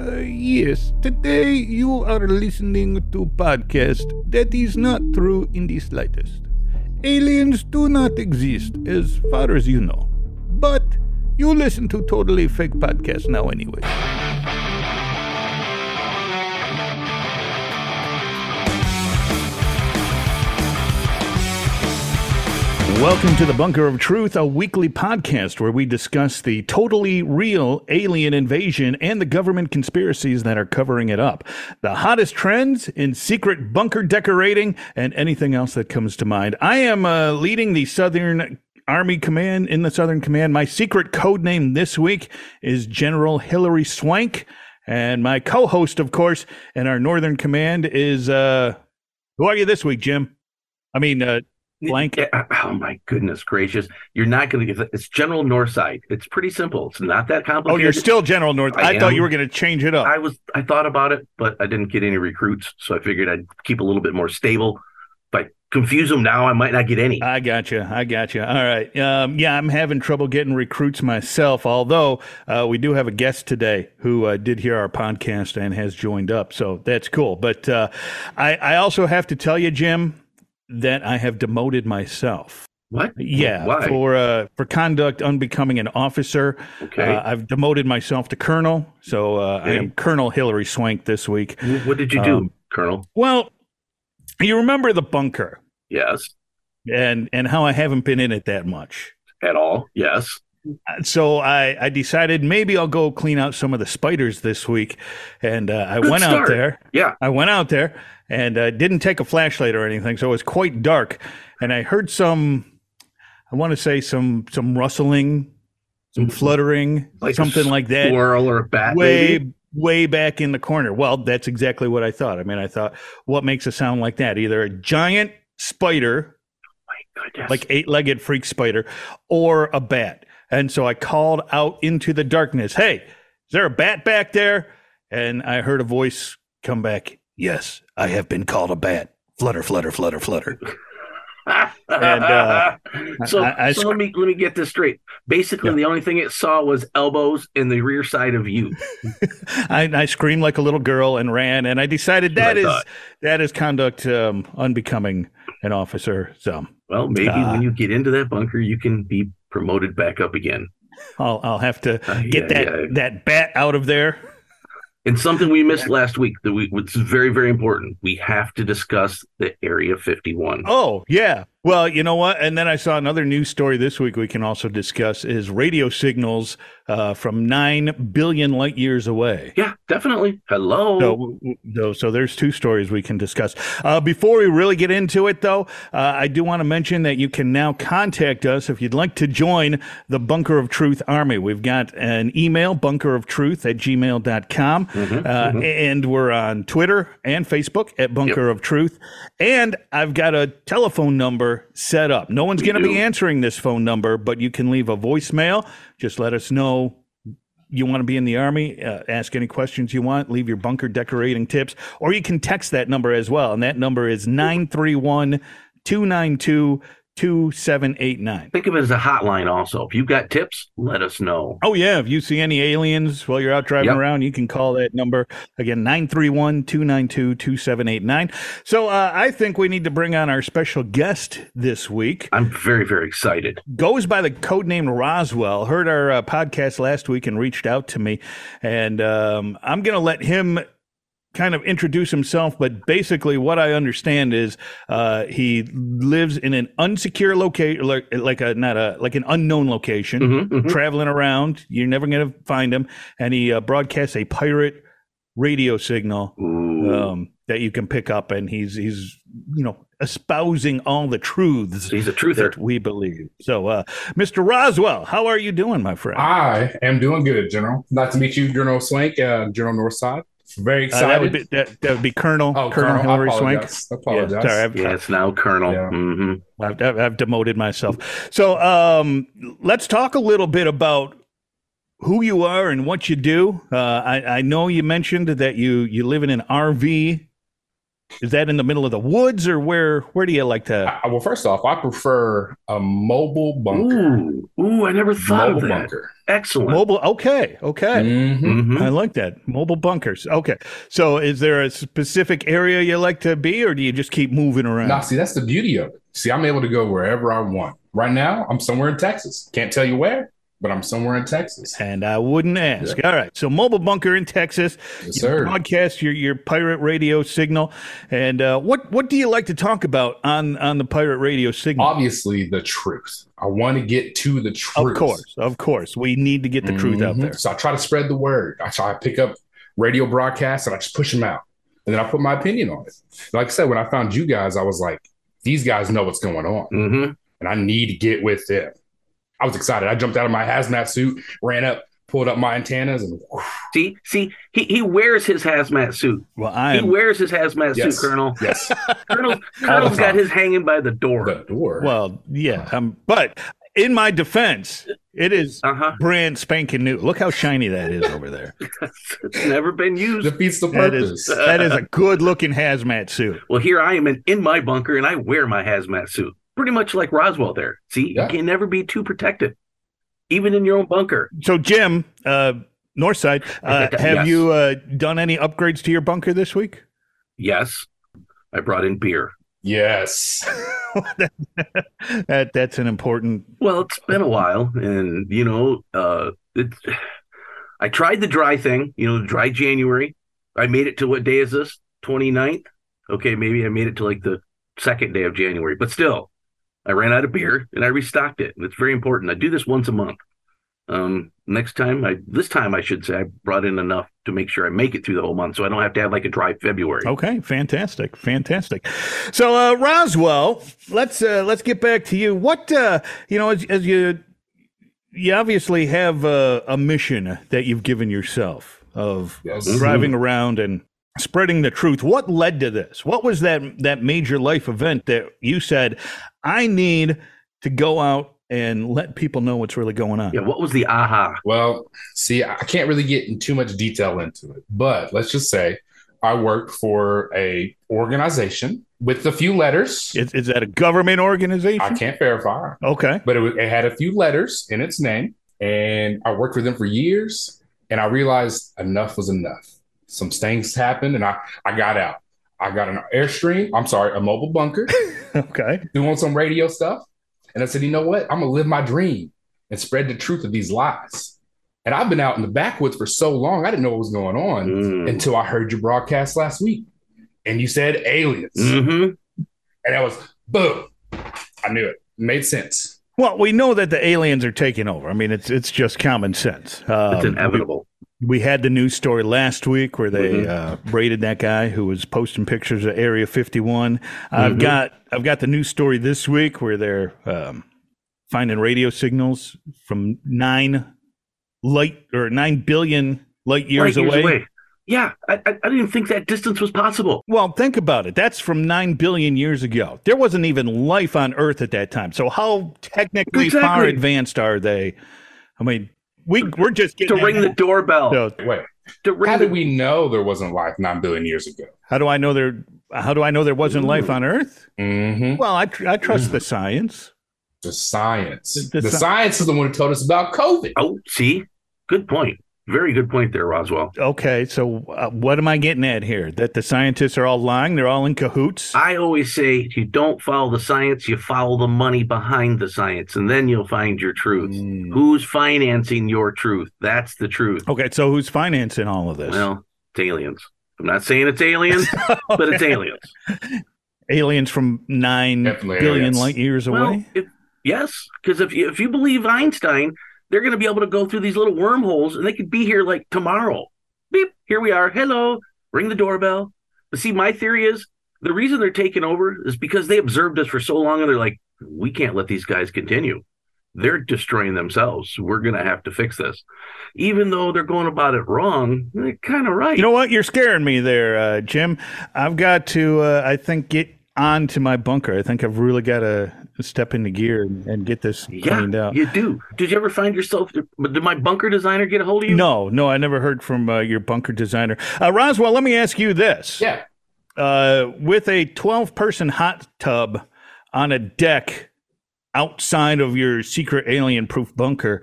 Uh, yes, today you are listening to podcast that is not true in the slightest. Aliens do not exist as far as you know. But you listen to totally fake podcast now anyway. Welcome to the Bunker of Truth, a weekly podcast where we discuss the totally real alien invasion and the government conspiracies that are covering it up, the hottest trends in secret bunker decorating, and anything else that comes to mind. I am uh, leading the Southern Army Command in the Southern Command. My secret code name this week is General Hillary Swank. And my co host, of course, in our Northern Command is, uh, who are you this week, Jim? I mean, uh, blank. Yeah, oh my goodness gracious! You're not going to get it's General Northside. It's pretty simple. It's not that complicated. Oh, you're still General North. I, I thought you were going to change it up. I was. I thought about it, but I didn't get any recruits, so I figured I'd keep a little bit more stable. If I confuse them now, I might not get any. I got you. I got you. All right. Um, yeah, I'm having trouble getting recruits myself, although uh, we do have a guest today who uh, did hear our podcast and has joined up. So that's cool. But uh, I, I also have to tell you, Jim, that I have demoted myself. what? Yeah, Why? for uh, for conduct unbecoming an officer. Okay. Uh, I've demoted myself to colonel, so uh, I am Colonel Hillary Swank this week. What did you do, um, Colonel? Well, you remember the bunker Yes. and and how I haven't been in it that much. At all? Yes. So I, I decided maybe I'll go clean out some of the spiders this week, and uh, I Good went out there. Yeah. I went out there and uh, didn't take a flashlight or anything, so it was quite dark. And I heard some, I want to say some some rustling, some fluttering, Mm-hmm. Like a something like that, Squirrel or a bat? way maybe? way back in the corner. Well, that's exactly what I thought. I mean, I thought, what makes a sound like that? Either a giant spider My goodness. like eight legged freak spider or a bat. And so I called out into the darkness, Hey, is there a bat back there? And I heard a voice come back, Yes, I have been called a bat. Flutter, flutter, flutter, flutter. And, uh, so, I- I so sc- let me let me get this straight. Basically, Yeah. the only thing it saw was elbows in the rear side of you. I, I screamed like a little girl and ran, and I decided that is thought. that is conduct um, unbecoming an officer. So Well, maybe Uh, when you get into that bunker, you can be promoted back up again. I'll I'll have to Uh, get yeah, that yeah. that bat out of there. And something we missed last week that we, which is very, very important. We have to discuss the Area 51. Oh, yeah. Well, you know what? And then I saw another news story this week we can also discuss is radio signals uh, from 9 billion light years away. Yeah, definitely. Hello. So, w- so there's two stories we can discuss. Uh, before we really get into it, though, uh, I do want to mention that you can now contact us if you'd like to join the Bunker of Truth Army. We've got an email, bunkeroftruth at gmail.com, uh, and we're on Twitter and Facebook at Bunker of Truth. And I've got a telephone number set up. No one's going to be answering this phone number, but you can leave a voicemail. Just let us know you want to be in the army, uh, ask any questions you want, leave your bunker decorating tips, or you can text that number as well. And that number is 931 292 2789. Think of it as a hotline also. If you've got tips, let us know. Oh, yeah. If you see any aliens while you're out driving Yep. around, you can call that number again, 931 292 2789. So uh, I think we need to bring on our special guest this week. I'm very, very excited. goes by the code name Roswell. Heard our uh, podcast last week and reached out to me, and um, I'm going to let him kind of introduce himself. But basically, what I understand is uh, he lives in an unsecure location, like, like a not a like an unknown location, Mhm, mhm. traveling around. You're never going to find him, and he uh, broadcasts a pirate radio signal um, that you can pick up, and he's he's you know espousing all the truths He's a truther. that we believe. So, uh, Mr. Roswell, how are you doing, my friend? I am doing good, General. Nice to meet you, General Swank, uh, General Northside. Very Uh, excited. that would be that, that would be Colonel oh, Colonel, Colonel, Hillary I Swank. apologize. I Yeah, apologize. sorry, I've, Yeah, it's now Colonel. Yeah. hmm I've, I've, I've demoted myself. So, um, let's talk a little bit about who you are and what you do. Uh, I, I know you mentioned that you you live in an RV is that in the middle of the woods or where where do you like to? I, well, first off, I prefer a mobile bunker. Ooh, ooh, I never thought Mobile of that. bunker. Excellent. Mobile. Okay. Okay. Mhm. Mhm. I like that. Mobile bunkers. Okay. So is there a specific area you like to be or do you just keep moving around? Nah, see, that's the beauty of it. See, I'm able to go wherever I want. Right now, I'm somewhere in Texas. Can't tell you where, but I'm somewhere in Texas. And I wouldn't ask. All right. So mobile bunker in Texas. Yes, You sir. broadcast your, your pirate radio signal. And uh, what what do you like to talk about on on the pirate radio signal? Obviously, the truth. I want to get to the truth. Of course, of course. We need to get the truth out Mhm. there. So I try to spread the word. I try to pick up radio broadcasts and I just push them out. And then I put my opinion on it. Like I said, when I found you guys, I was like, these guys know what's going on. Mhm. and I need to get with them. I was excited. I jumped out of my hazmat suit, ran up, pulled up my antennas, and whew, See, see, he, he wears his hazmat suit. Well, I am... He wears his hazmat Yes. suit, Colonel. yes, Colonel Colonel's got his hanging by the door. the door. well, yeah. Um, but in my defense, it is Uh huh. brand spanking new. Look how shiny that is over there. It's never been used. defeats the purpose. is that is a good looking hazmat suit. Well, here I am in, in my bunker, and I wear my hazmat suit, pretty much like Roswell. There, see, Yeah. you can never be too protected, even in your own bunker. So, Jim, uh, Northside, uh, have Yes. you uh, done any upgrades to your bunker this week? Yes, I brought in beer. yes. that that's an important. Well, it's been a while, and you know, uh, it, I tried the dry thing. You know, dry January. I made it to what day is this? 29th? Okay, maybe I made it to like the second day of January, but still, I ran out of beer and I restocked it. It's very important. I do this once a month. Um, next time, I this time I should say I brought in enough to make sure I make it through the whole month, so I don't have to have like a dry February. Okay, fantastic, fantastic. So, uh, Roswell, let's uh, let's get back to you. What uh, you know, as, as you you obviously have a, a mission that you've given yourself of Yes. driving around and spreading the truth. What led to this? What was that that major life event that you said I need to go out and let people know what's really going on? Yeah, what was the aha? Well, see, I can't really get in too much detail into it, but let's just say I worked for a organization with a few letters. Is, is that a government organization? I can't verify, Okay. but it, it had a few letters in its name, and I worked for them for years. And I realized enough was enough. Some things happened, and I I got out. I got an airstream. I'm sorry, a mobile bunker, Okay. doing some radio stuff. And I said, you know what? I'm gonna live my dream and spread the truth of these lies. And I've been out in the backwoods for so long, I didn't know what was going on Mm. until I heard your broadcast last week. And you said aliens. Mhm. And that was boom. I knew it. It made sense. Well, we know that the aliens are taking over. I mean, it's it's just common sense. Um, It's inevitable. We had the news story last week where they Mhm. uh, raided that guy who was posting pictures of Area 51. I've Mhm. got I've got the news story this week where they're um, finding radio signals from nine light or nine billion light years, Light away. Yeah, I, I, didn't even think that distance was possible. Well, think about it. That's from nine billion years ago. There wasn't even life on Earth at that time. So how technically far advanced are they? I mean, we we're just To getting ring the doorbell. So Wait, to ring how the did we know there wasn't life nine billion years ago? How do I know there? How do I know there wasn't life on Earth? Mm-hmm. Well, I, tr- I trust the science. The science. The- The, the sci- science is the one who told us about COVID. Oh, see, good point. Very good point there, Roswell. Okay, so uh, what am I getting at here? That the scientists are all lying? They're all in cahoots? I always say you don't follow the science, you follow the money behind the science, and then you'll find your truth. Mm. Who's financing your truth? That's the truth. Okay, so who's financing all of this? Well, it's aliens. I'm not saying it's aliens, but it's aliens. Aliens from nine Definitely billion aliens. light years Well, away. if, yes, because if you, if you believe Einstein, they're going to be able to go through these little wormholes, and they could be here like tomorrow. Beep, here we are. Hello, ring the doorbell. But see, my theory is the reason they're taking over is because they observed us for so long, and they're like, we can't let these guys continue. They're destroying themselves. We're going to have to fix this, even though they're going about it wrong. They're kind of right. You know what? You're scaring me there, uh, Jim. I've got to, uh, I think, get on to my bunker. I think I've really got to step into gear and, and get this yeah, cleaned out. you do. Did you ever find yourself? Did my bunker designer get a hold of you? No, no, I never heard from uh, your bunker designer. Uh, Roswell, let me ask you this. Yeah. uh, with a 12 person hot tub on a deck outside of your secret alien proof bunker.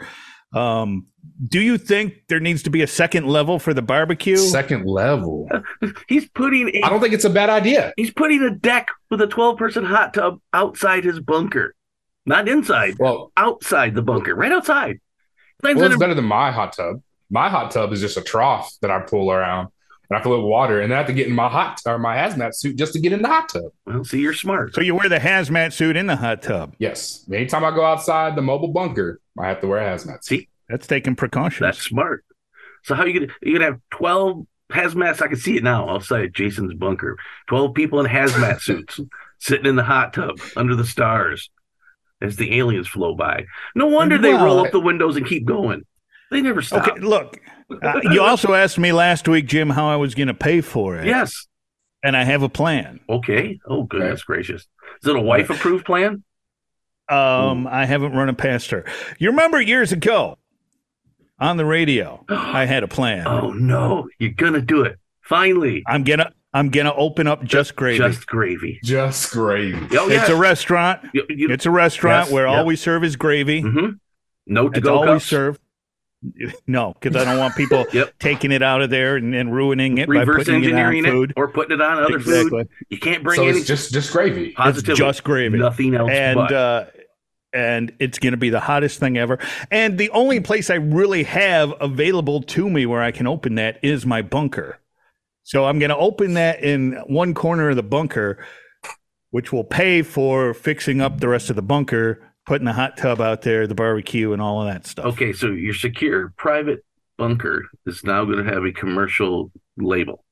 Um, do you think there needs to be a second level for the barbecue? Second level. He's putting a, I don't think it's a bad idea. he's putting a deck with a 12 person hot tub outside his bunker. Not inside, Well, outside the bunker, right outside. Lands well, it's a- better than my hot tub. My hot tub is just a trough that I pull around and I fill it with water, and then I have to get in my hot or my hazmat suit just to get in the hot tub. well, see, you're smart. So you wear the hazmat suit in the hot tub. Yes. Anytime I go outside the mobile bunker, I have to wear a hazmat suit. See, That's taking precautions. that's smart. So how you gonna you gonna have 12 hazmats? I can see it now outside Jason's bunker. 12 people in hazmat suits sitting in the hot tub under the stars as the aliens flow by. No wonder they Well, roll up the windows and keep going. They never stop. okay, look. Uh, you also asked me last week, Jim, how I was going to pay for it. Yes. And I have a plan. Okay. Oh, goodness gracious. Is it a wife approved plan? Um, I haven't run it past her. You remember years ago on the radio, I had a plan. Oh no, you're gonna do it. Finally. I'm gonna I'm gonna open up just gravy. Just gravy. Just gravy. Oh, It's a restaurant. You- you- It's a restaurant Yes, where yep. all we serve is gravy. Mhm. No to It's go all we serve. No, because I don't want people Yep. taking it out of there and, and ruining it by Reverse putting it on engineering it, or putting it on other exactly. food. You can't bring so any it's just just gravy. positivity. It's just gravy. Nothing else and but. uh, and it's going to be the hottest thing ever. And the only place I really have available to me where I can open that is my bunker. So I'm going to open that in one corner of the bunker, which will pay for fixing up the rest of the bunker, putting the hot tub out there, the barbecue, and all of that stuff. okay, so your secure private bunker is now going to have a commercial label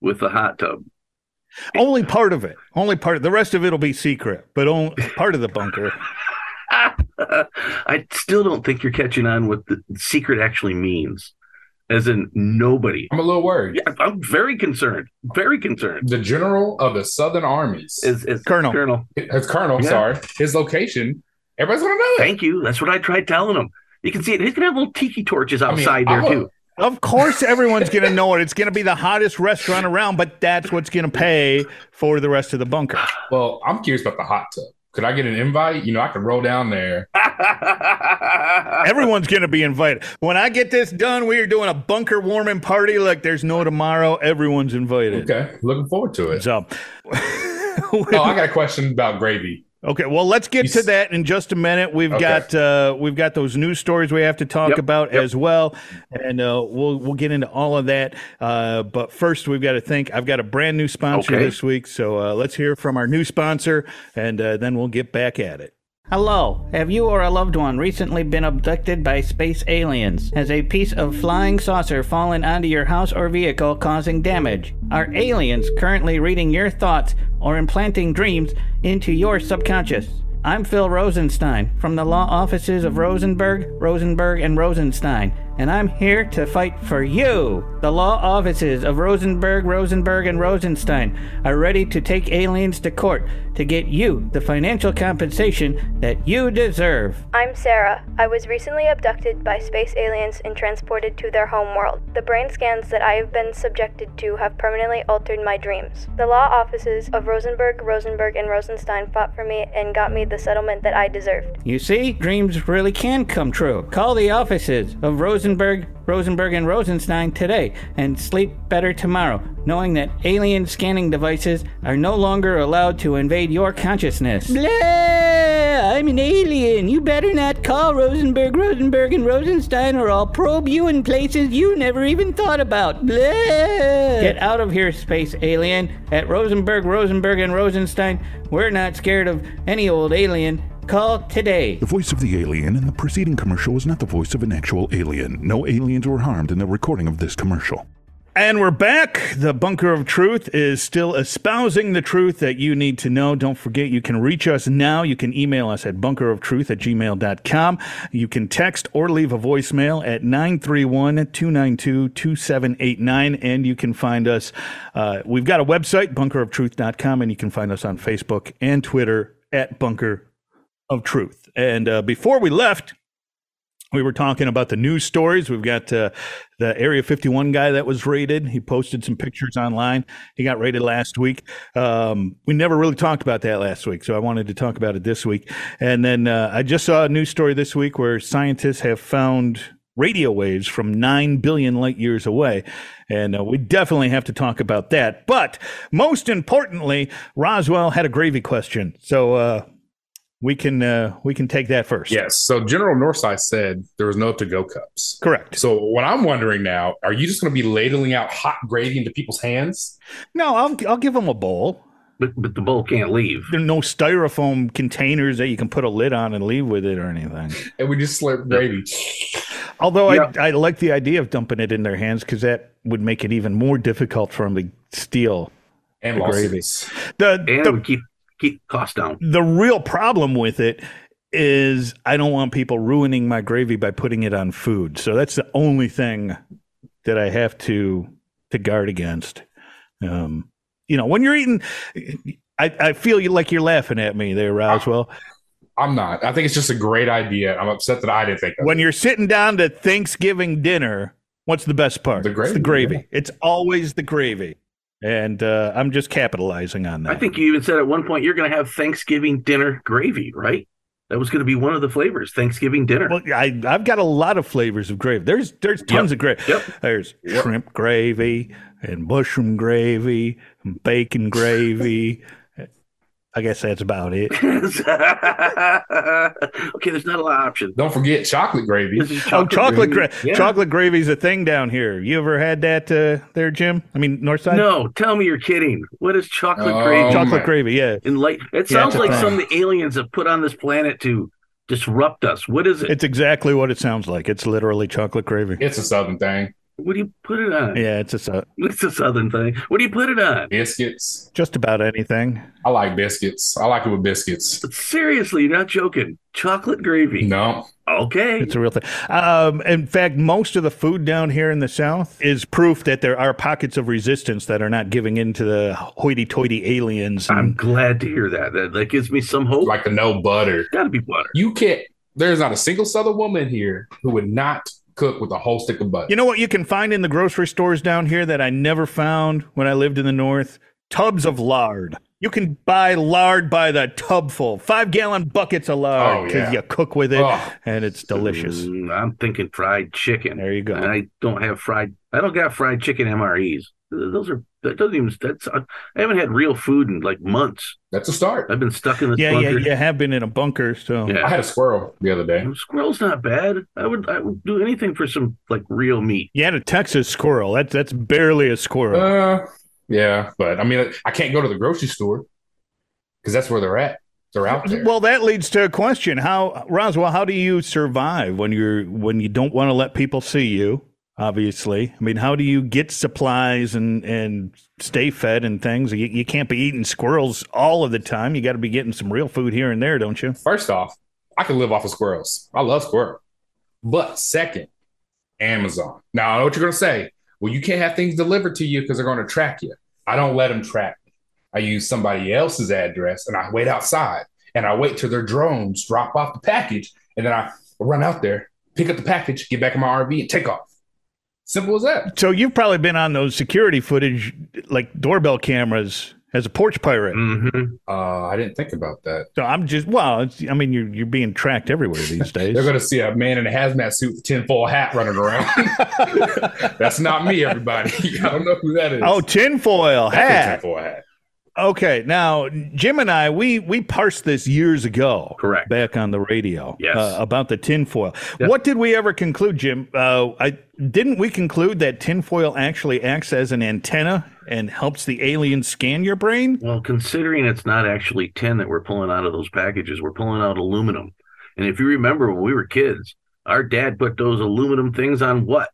with the hot tub. Only part of it. Only part. The rest of it will be secret, but only part of the bunker. I still don't think you're catching on what the secret actually means. As in, nobody. I'm a little worried. Yeah, I'm very concerned. Very concerned. The general of the Southern Armies, Is, is Colonel. Colonel. It's colonel, Yeah. sorry, his location, everybody's gonna know it. Thank you. That's what I tried telling him. You can see it. He's gonna have little tiki torches outside I'm there a- too. Of course, everyone's going to know it. It's going to be the hottest restaurant around, but that's what's going to pay for the rest of the bunker. Well, I'm curious about the hot tub. Could I get an invite? You know, I could roll down there. Everyone's going to be invited. When I get this done, we are doing a bunker warming party like there's no tomorrow. Everyone's invited. Okay, looking forward to it. So, Oh, I got a question about gravy. Okay, well, let's get to that in just a minute. We've Okay. got uh, we've got those news stories we have to talk Yep, about yep. as well, and uh, we'll we'll get into all of that. Uh, but first, we've got to think. I've got a brand new sponsor Okay. this week, so uh, let's hear from our new sponsor, and uh, then we'll get back at it. Hello. Have you or a loved one recently been abducted by space aliens? Has a piece of flying saucer fallen onto your house or vehicle causing damage? Are aliens currently reading your thoughts or implanting dreams into your subconscious? I'm Phil Rosenstein from the law offices of Rosenberg, Rosenberg, and Rosenstein, and I'm here to fight for you. The law offices of Rosenberg, Rosenberg, and Rosenstein are ready to take aliens to court to get you the financial compensation that you deserve. I'm Sarah. I was recently abducted by space aliens and transported to their home world. The brain scans that I have been subjected to have permanently altered my dreams. The law offices of Rosenberg, Rosenberg, and Rosenstein fought for me and got me the settlement that I deserved. You see, dreams really can come true. Call the offices of Rosenberg, Rosenberg, Rosenberg, and Rosenstein today and sleep better tomorrow, knowing that alien scanning devices are no longer allowed to invade your consciousness. Blah! I'm an alien. You better not call Rosenberg, Rosenberg, and Rosenstein, or I'll probe you in places you never even thought about. Blah! Get out of here, space alien. At Rosenberg, Rosenberg, and Rosenstein, we're not scared of any old alien. Call today. The voice of the alien in the preceding commercial was not the voice of an actual alien. No aliens were harmed in the recording of this commercial. And we're back. The Bunker of Truth is still espousing the truth that you need to know. Don't forget, you can reach us now. You can email us at bunkeroftruth at gmail.com. You can text or leave a voicemail at 931 292 2789. And you can find us, uh, we've got a website, bunkeroftruth.com, and you can find us on Facebook and Twitter at Bunker of Truth. And uh, before we left, We were talking about the news stories. We've got uh, the Area 51 guy that was raided. He posted some pictures online. He got raided last week. Um, we never really talked about that last week, so I wanted to talk about it this week. And then uh, I just saw a news story this week where scientists have found radio waves from 9 billion light years away. And uh, we definitely have to talk about that. But most importantly, Roswell had a gravy question. So uh, we can uh, we can take that first. Yes. So General Northside said there was no to go cups. Correct. So what I'm wondering now, are you just going to be ladling out hot gravy into people's hands? No, I'll I'll give them a bowl. But but the bowl can't leave. There are no styrofoam containers that you can put a lid on and leave with it or anything. And we just slurp gravy. Although Yeah. I I like the idea of dumping it in their hands because that would make it even more difficult for them to steal And The gravy. the And the we keep keep costs down. the real problem with it is I don't want people ruining my gravy by putting it on food. So that's the only thing that I have to to guard against. Um, you know, when you're eating, I, I feel you like you're laughing at me there, Roswell. I'm not. I think it's just a great idea. I'm upset that I didn't think of When it. you're sitting down to Thanksgiving dinner, what's the best part? The It's gravy, the gravy. yeah. It's always the gravy. And uh, I'm just capitalizing on that. I think you even said at one point you're going to have Thanksgiving dinner gravy, right? That was going to be one of the flavors, Thanksgiving dinner. Well, I, I've got a lot of flavors of gravy. There's there's tons Yep. of gravy. Yep. There's shrimp gravy and mushroom gravy and bacon gravy. I guess that's about it. okay, there's not a lot of options. Don't forget chocolate gravy. This is oh, chocolate gravy. Yeah. Chocolate gravy's a thing down here. You ever had that uh, there, Jim? I mean, Northside. No, tell me you're kidding. What is chocolate Oh, gravy? chocolate my- gravy. Yeah, In light, it Yeah, sounds it's like some of the aliens have put on this planet to disrupt us. What is it? it's exactly what it sounds like. It's literally chocolate gravy. It's a southern thing. What do you put it on? Yeah, it's just a, It's a southern thing. What do you put it on? Biscuits. just about anything. I like biscuits. I like it with biscuits. Seriously, you're not joking. Chocolate gravy. No. Okay. It's a real thing. Um, in fact, most of the food down here in the South is proof that there are pockets of resistance that are not giving in to the hoity-toity aliens. I'm glad to hear that. That, that gives me some hope. Like the no butter. Got to be butter. You can't. There's not a single southern woman here who would not cook with a whole stick of butter. you know what you can find in the grocery stores down here that I never found when I lived in the North? Tubs of lard. You can buy lard by the tubful, five-gallon buckets of Oh, lard because yeah. you cook with it, Oh. and it's delicious. Mm, I'm thinking fried chicken. There you go. And I don't have fried. I don't got fried chicken MREs. Those are that doesn't even. That's I haven't had real food in like months. That's a start. I've been stuck in this Yeah, yeah, bunker. you have been in a bunker, so Yeah. I had a squirrel the other day. Squirrel's not bad. I would I would do anything for some like real meat. you had a Texas squirrel. That's that's barely a squirrel. Uh, yeah, but I mean, I can't go to the grocery store because that's where they're at. They're out there. Well, that leads to a question: How, Roswell, how do you survive when you're when you don't want to let people see you? Obviously, I mean, how do you get supplies and and stay fed and things? You, you can't be eating squirrels all of the time. You got to be getting some real food here and there, don't you? First off, I can live off of squirrels. I love squirrel. But second, Amazon. Now, I know what you're going to say. Well, you can't have things delivered to you because they're going to track you. I don't let them track me. I use somebody else's address and I wait outside and I wait till their drones drop off the package and then I run out there, pick up the package, get back in my RV and take off. Simple as that. So you've probably been on those security footage, like doorbell cameras, as a porch pirate. Mm-hmm. Uh, I didn't think about that. So I'm just well, it's, I mean, you're you're being tracked everywhere these days. They're going to see a man in a hazmat suit with tinfoil hat running around. That's not me, everybody. I don't know who that is. oh, tinfoil That's a hat. tinfoil hat. Okay, now Jim and I we we parsed this years ago, Correct. back on the radio, Yes. uh, about the tinfoil. Yep. What did we ever conclude, Jim? Uh, I didn't we conclude that tinfoil actually acts as an antenna and helps the alien scan your brain? Well, considering it's not actually tin that we're pulling out of those packages, we're pulling out aluminum. And if you remember when we were kids, our dad put those aluminum things on what?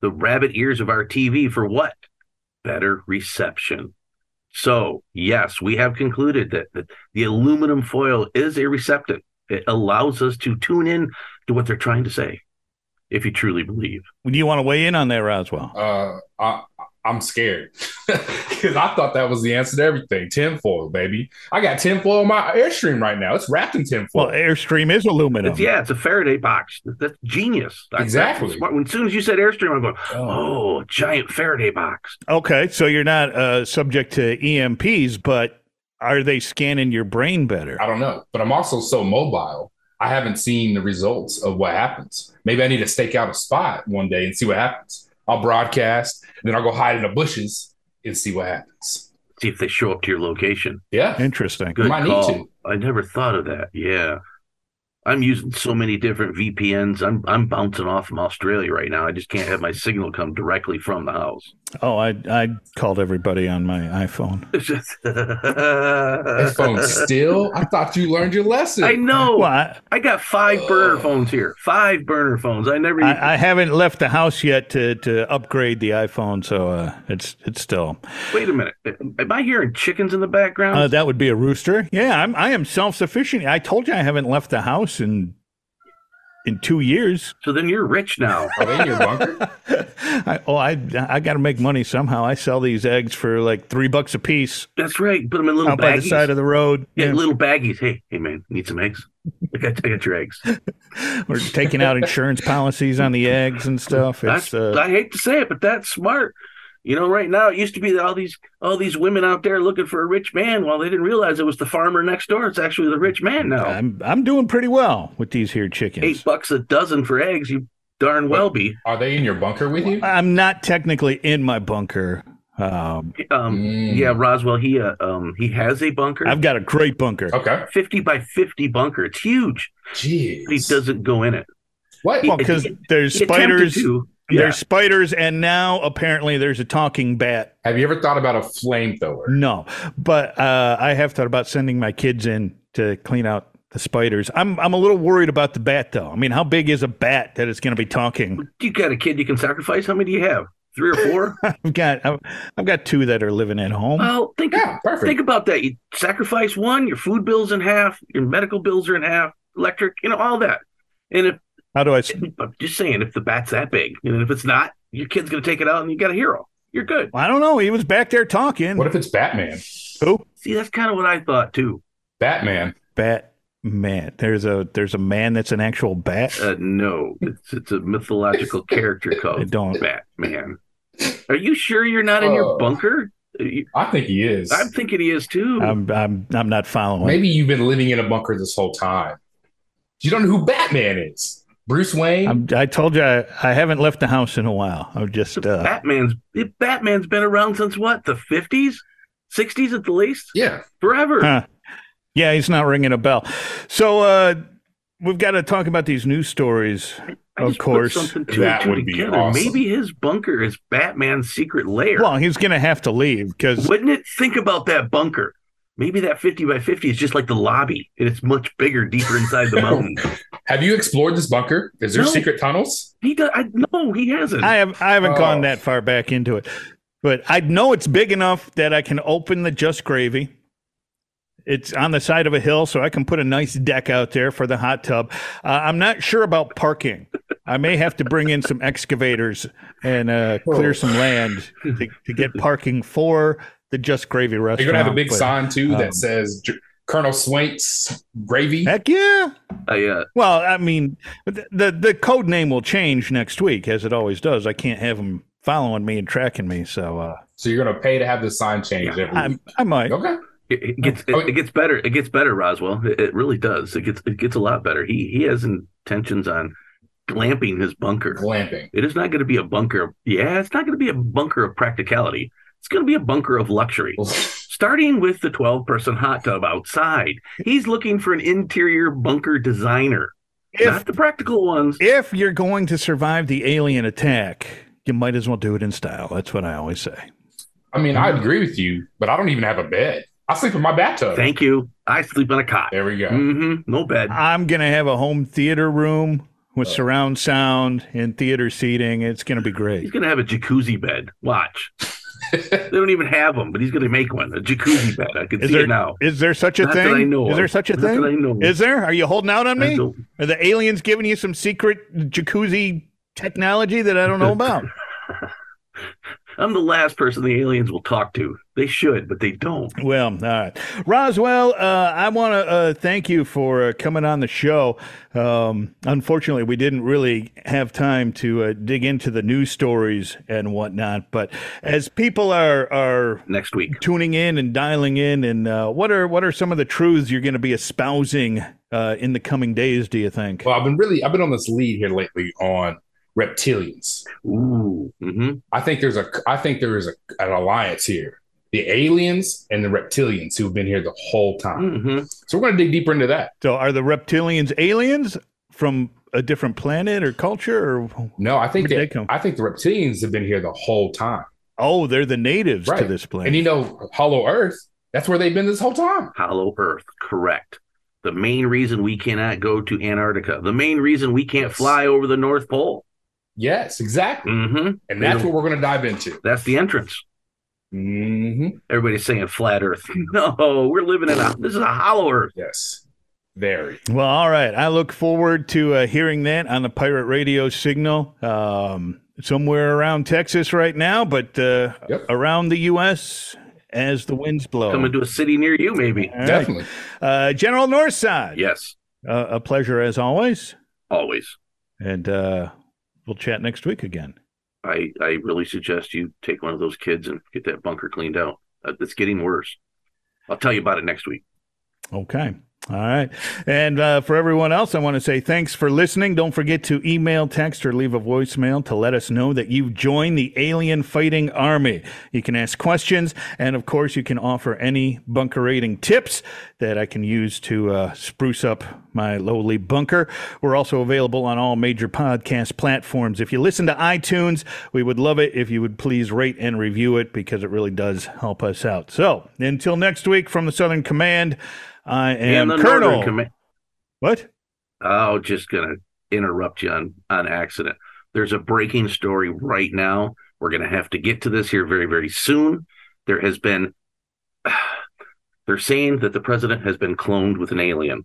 The rabbit ears of our TV for what? Better reception. So, yes, we have concluded that the, the aluminum foil is a receptant. It allows us to tune in to what they're trying to say, if you truly believe. Do you want to weigh in on that, Roswell? Uh, I, I'm scared because I thought that was the answer to everything. Tinfoil, baby. I got tinfoil in my Airstream right now. It's wrapped in tinfoil. Well, Airstream is aluminum. It's, yeah, it's a Faraday box. That's genius. That's- Exactly. that's smart. When, as soon as you said Airstream, I'm going, Oh. oh, giant Faraday box. Okay, so you're not uh, subject to EMPs, but are they scanning your brain better? I don't know, but I'm also so mobile. I haven't seen the results of what happens. Maybe I need to stake out a spot one day and see what happens. I'll broadcast, and then I'll go hide in the bushes and see what happens. See if they show up to your location. Yeah. Interesting. Good Might need call. to. I never thought of that. Yeah. I'm using so many different VPNs. I'm I'm bouncing off from Australia right now. I just can't have my signal come directly from the house. Oh, I I called everybody on my iPhone. It's just That phone still? I thought you learned your lesson. I know. Well, I, I got five burner phones here. Five burner phones. I never. I, I haven't left the house yet to, to upgrade the iPhone, so uh, it's it's still. wait a minute. Am I hearing chickens in the background? Uh, that would be a rooster. Yeah, I'm I am self sufficient. I told you I haven't left the house in in two years. so then you're rich now. Are they in your bunker? I, oh, I I got to make money somehow. I sell these eggs for like three bucks a piece That's right. Put them in little out by the baggies. side of the road. yeah, Yeah, little baggies. Hey, hey, man, need some eggs? I got, I got your eggs. We're taking out insurance policies on the eggs and stuff. It's uh, I hate to say it, but that's smart. You know, right now it used to be that all these all these women out there looking for a rich man. Well, they didn't realize it was the farmer next door. It's actually the rich man now. I'm I'm doing pretty well with these here chickens. Eight bucks a dozen for eggs. You darn well be. Are they in your bunker with you? I'm not technically in my bunker. Um, Um, Mm. Yeah, Roswell. He uh, um he has a bunker. I've got a great bunker. Okay. fifty by fifty bunker. It's huge. He Jeez. doesn't go in it. What? Well, because there's He attempted spiders. to. Yeah. There's spiders, and now apparently there's a talking bat. Have you ever thought about a flamethrower? No, but uh, I have thought about sending my kids in to clean out the spiders. I'm I'm a little worried about the bat, though. I mean, how big is a bat that it's going to be talking? You got a kid you can sacrifice. How many do you have? Three or four? I've got I've, I've got two that are living at home. well, think Yeah, perfect. think about that. You sacrifice one, your food bills in half, your medical bills are in half, electric, you know, all that. And if How do I? s- I'm just saying, if the bat's that big, and if it's not, your kid's gonna take it out, and you got a hero. You're good. I don't know. He was back there talking. What if it's Batman? Who? See, that's kind of what I thought too. Batman. Bat man. There's a there's a man that's an actual bat. Uh, no, it's it's a mythological character I called don't. Batman. Are you sure you're not in your Oh. bunker? Uh, I think he is. I'm thinking he is too. I'm I'm I'm not following. Maybe you've been living in a bunker this whole time. You don't know who Batman is. Bruce Wayne. I'm, I told you I, I haven't left the house in a while. I'm just uh, Batman's Batman's been around since what? The 50s, 60s at the least, yeah. forever. Huh. Yeah, he's not ringing a bell. So uh, we've got to talk about these news stories. I Of course, something two that and two would be together. awesome. Maybe his bunker is Batman's secret lair. Well, he's going to have to leave because Wouldn't it? Think about that bunker. Maybe that 50 by 50 is just like the lobby, and it's much bigger, deeper inside the mountain. Have you explored this bunker? Is there No. secret tunnels? He does. I, no, he hasn't. I have I haven't Oh. gone that far back into it, but I know it's big enough that I can open the Just Gravy. It's on the side of a hill, so I can put a nice deck out there for the hot tub. Uh, I'm not sure about parking. I may have to bring in some excavators and uh, clear Oh. some land to, to get parking for the Just Gravy restaurant. You're gonna have a big but- sign too um, that says J- Colonel Swank's Gravy. Heck yeah! I, uh, Well, I mean, the, the the code name will change next week, as it always does. I can't have them following me and tracking me, so uh, So you're gonna pay to have the sign changed every I week. I might. Okay. it, it gets Oh, it, it gets better. It gets better, Roswell. It, it really does. It gets it gets a lot better. He he has intentions on glamping his bunker. Glamping. It is not going to be a bunker. Yeah, it's not going to be a bunker of practicality. It's going to be a bunker of luxury. Starting with the 12 person hot tub outside. He's looking for an interior bunker designer, If not the practical ones. if you're going to survive the alien attack, you might as well do it in style. That's what I always say. I mean, I agree with you, but I don't even have a bed. I sleep in my bathtub. Thank you. I sleep in a cot. there we go. hmm No bed. I'm gonna have a home theater room with surround sound and theater seating. It's gonna be great. He's great. going to have a jacuzzi bed. Watch. They don't even have them, but he's going to make one. A jacuzzi bed. I can Is see there it now. is there such a Not thing? I know is there such a Not that I thing? know. Is there? Are you holding out on me? Are the aliens giving you some secret jacuzzi technology that I don't know about? I'm the last person the aliens will talk to. They should, but they don't. Well, all right. Roswell, uh, I want to uh, thank you for uh, coming on the show. Um, unfortunately, we didn't really have time to uh, dig into the news stories and whatnot. But as people are are Next week. tuning in and dialing in, and uh, what are what are some of the truths you're going to be espousing uh, in the coming days? Do you think? Well, I've been really I've been on this lead here lately on reptilians. Ooh. hmm I think there's a I think there is a, an alliance here. The aliens and the reptilians who've been here the whole time. hmm So we're going to dig deeper into that. So, are the reptilians aliens from a different planet or culture, or No, I think Where did that, they come? I think the reptilians have been here the whole time. oh, they're the natives to this planet? And you know, Hollow Earth, that's where they've been this whole time. Hollow Earth. Correct. The main reason we cannot go to Antarctica. The main reason we can't fly over the North Pole. Yes, exactly. hmm And that's what we're going to dive into. That's the entrance. hmm Everybody's saying flat Earth. No, we're living in a. This is a hollow Earth. Yes, very. Well, all right. I look forward to uh, hearing that on the pirate radio signal um, somewhere around Texas right now, but uh, Yep. around the U.S. as the winds blow. Coming to a city near you, maybe. All right. Definitely. Uh, General Northside. Yes, Uh, a pleasure as always. always. And uh, we'll chat next week again. I I really suggest you take one of those kids and get that bunker cleaned out. Uh, It's getting worse. I'll tell you about it next week. Okay. All right. And uh, for everyone else, I want to say thanks for listening. Don't forget to email, text, or leave a voicemail to let us know that you've joined the alien fighting army. You can ask questions, and of course, you can offer any bunker rating tips that I can use to uh, spruce up my lowly bunker. We're also available on all major podcast platforms. If you listen to iTunes, we would love it if you would please rate and review it because it really does help us out. So until next week from the Southern Command, I am Colonel. Northern Command. what? Oh, just gonna interrupt you on on accident. There's a breaking story right now. We're gonna have to get to this here very very soon. There has been. They're saying that the president has been cloned with an alien.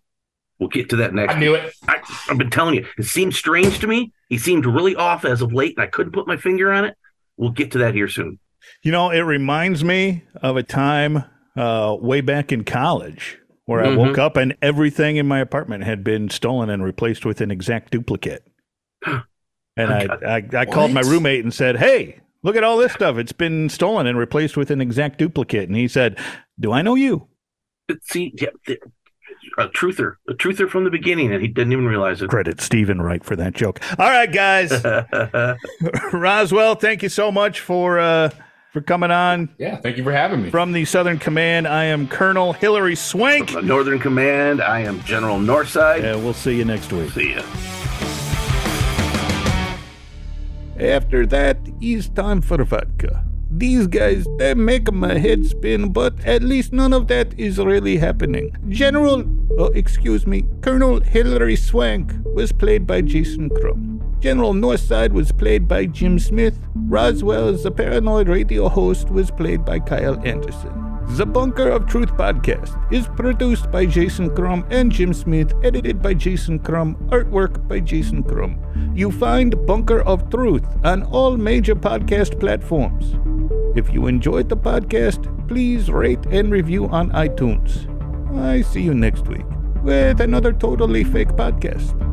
We'll get to that next. I knew it. I, I've been telling you, it seemed strange to me. He seemed really off as of late, and I couldn't put my finger on it. We'll get to that here soon. You know, it reminds me of a time uh, way back in college where I Mhm. woke up and everything in my apartment had been stolen and replaced with an exact duplicate. And I, I, I called my roommate and said, Hey, look at all this stuff. It's been stolen and replaced with an exact duplicate. And he said, Do I know you? See, yeah, the, a truther, a truther from the beginning, and he didn't even realize it. Credit Steven Wright for that joke. All right, guys. Roswell, thank you so much for uh, for coming on Yeah, thank you for having me. from the Southern Command. I am Colonel Hillary Swank. From the Northern Command, I am General Northside. And we'll see you next week. See ya. After that, it's time for vodka. These guys, they make my head spin, but at least none of that is really happening. General, oh, excuse me, Colonel Hillary Swank was played by Jason Crum. General Northside was played by Jim Smith. Roswell, the paranoid radio host, was played by Kylle Anderson. The Bunker of Truth podcast is produced by Jason Crum and Jim Smith, edited by Jason Crum, artwork by Jason Crum. You find Bunker of Truth on all major podcast platforms. If you enjoyed the podcast, please rate and review on iTunes. I see you next week with another totally fake podcast.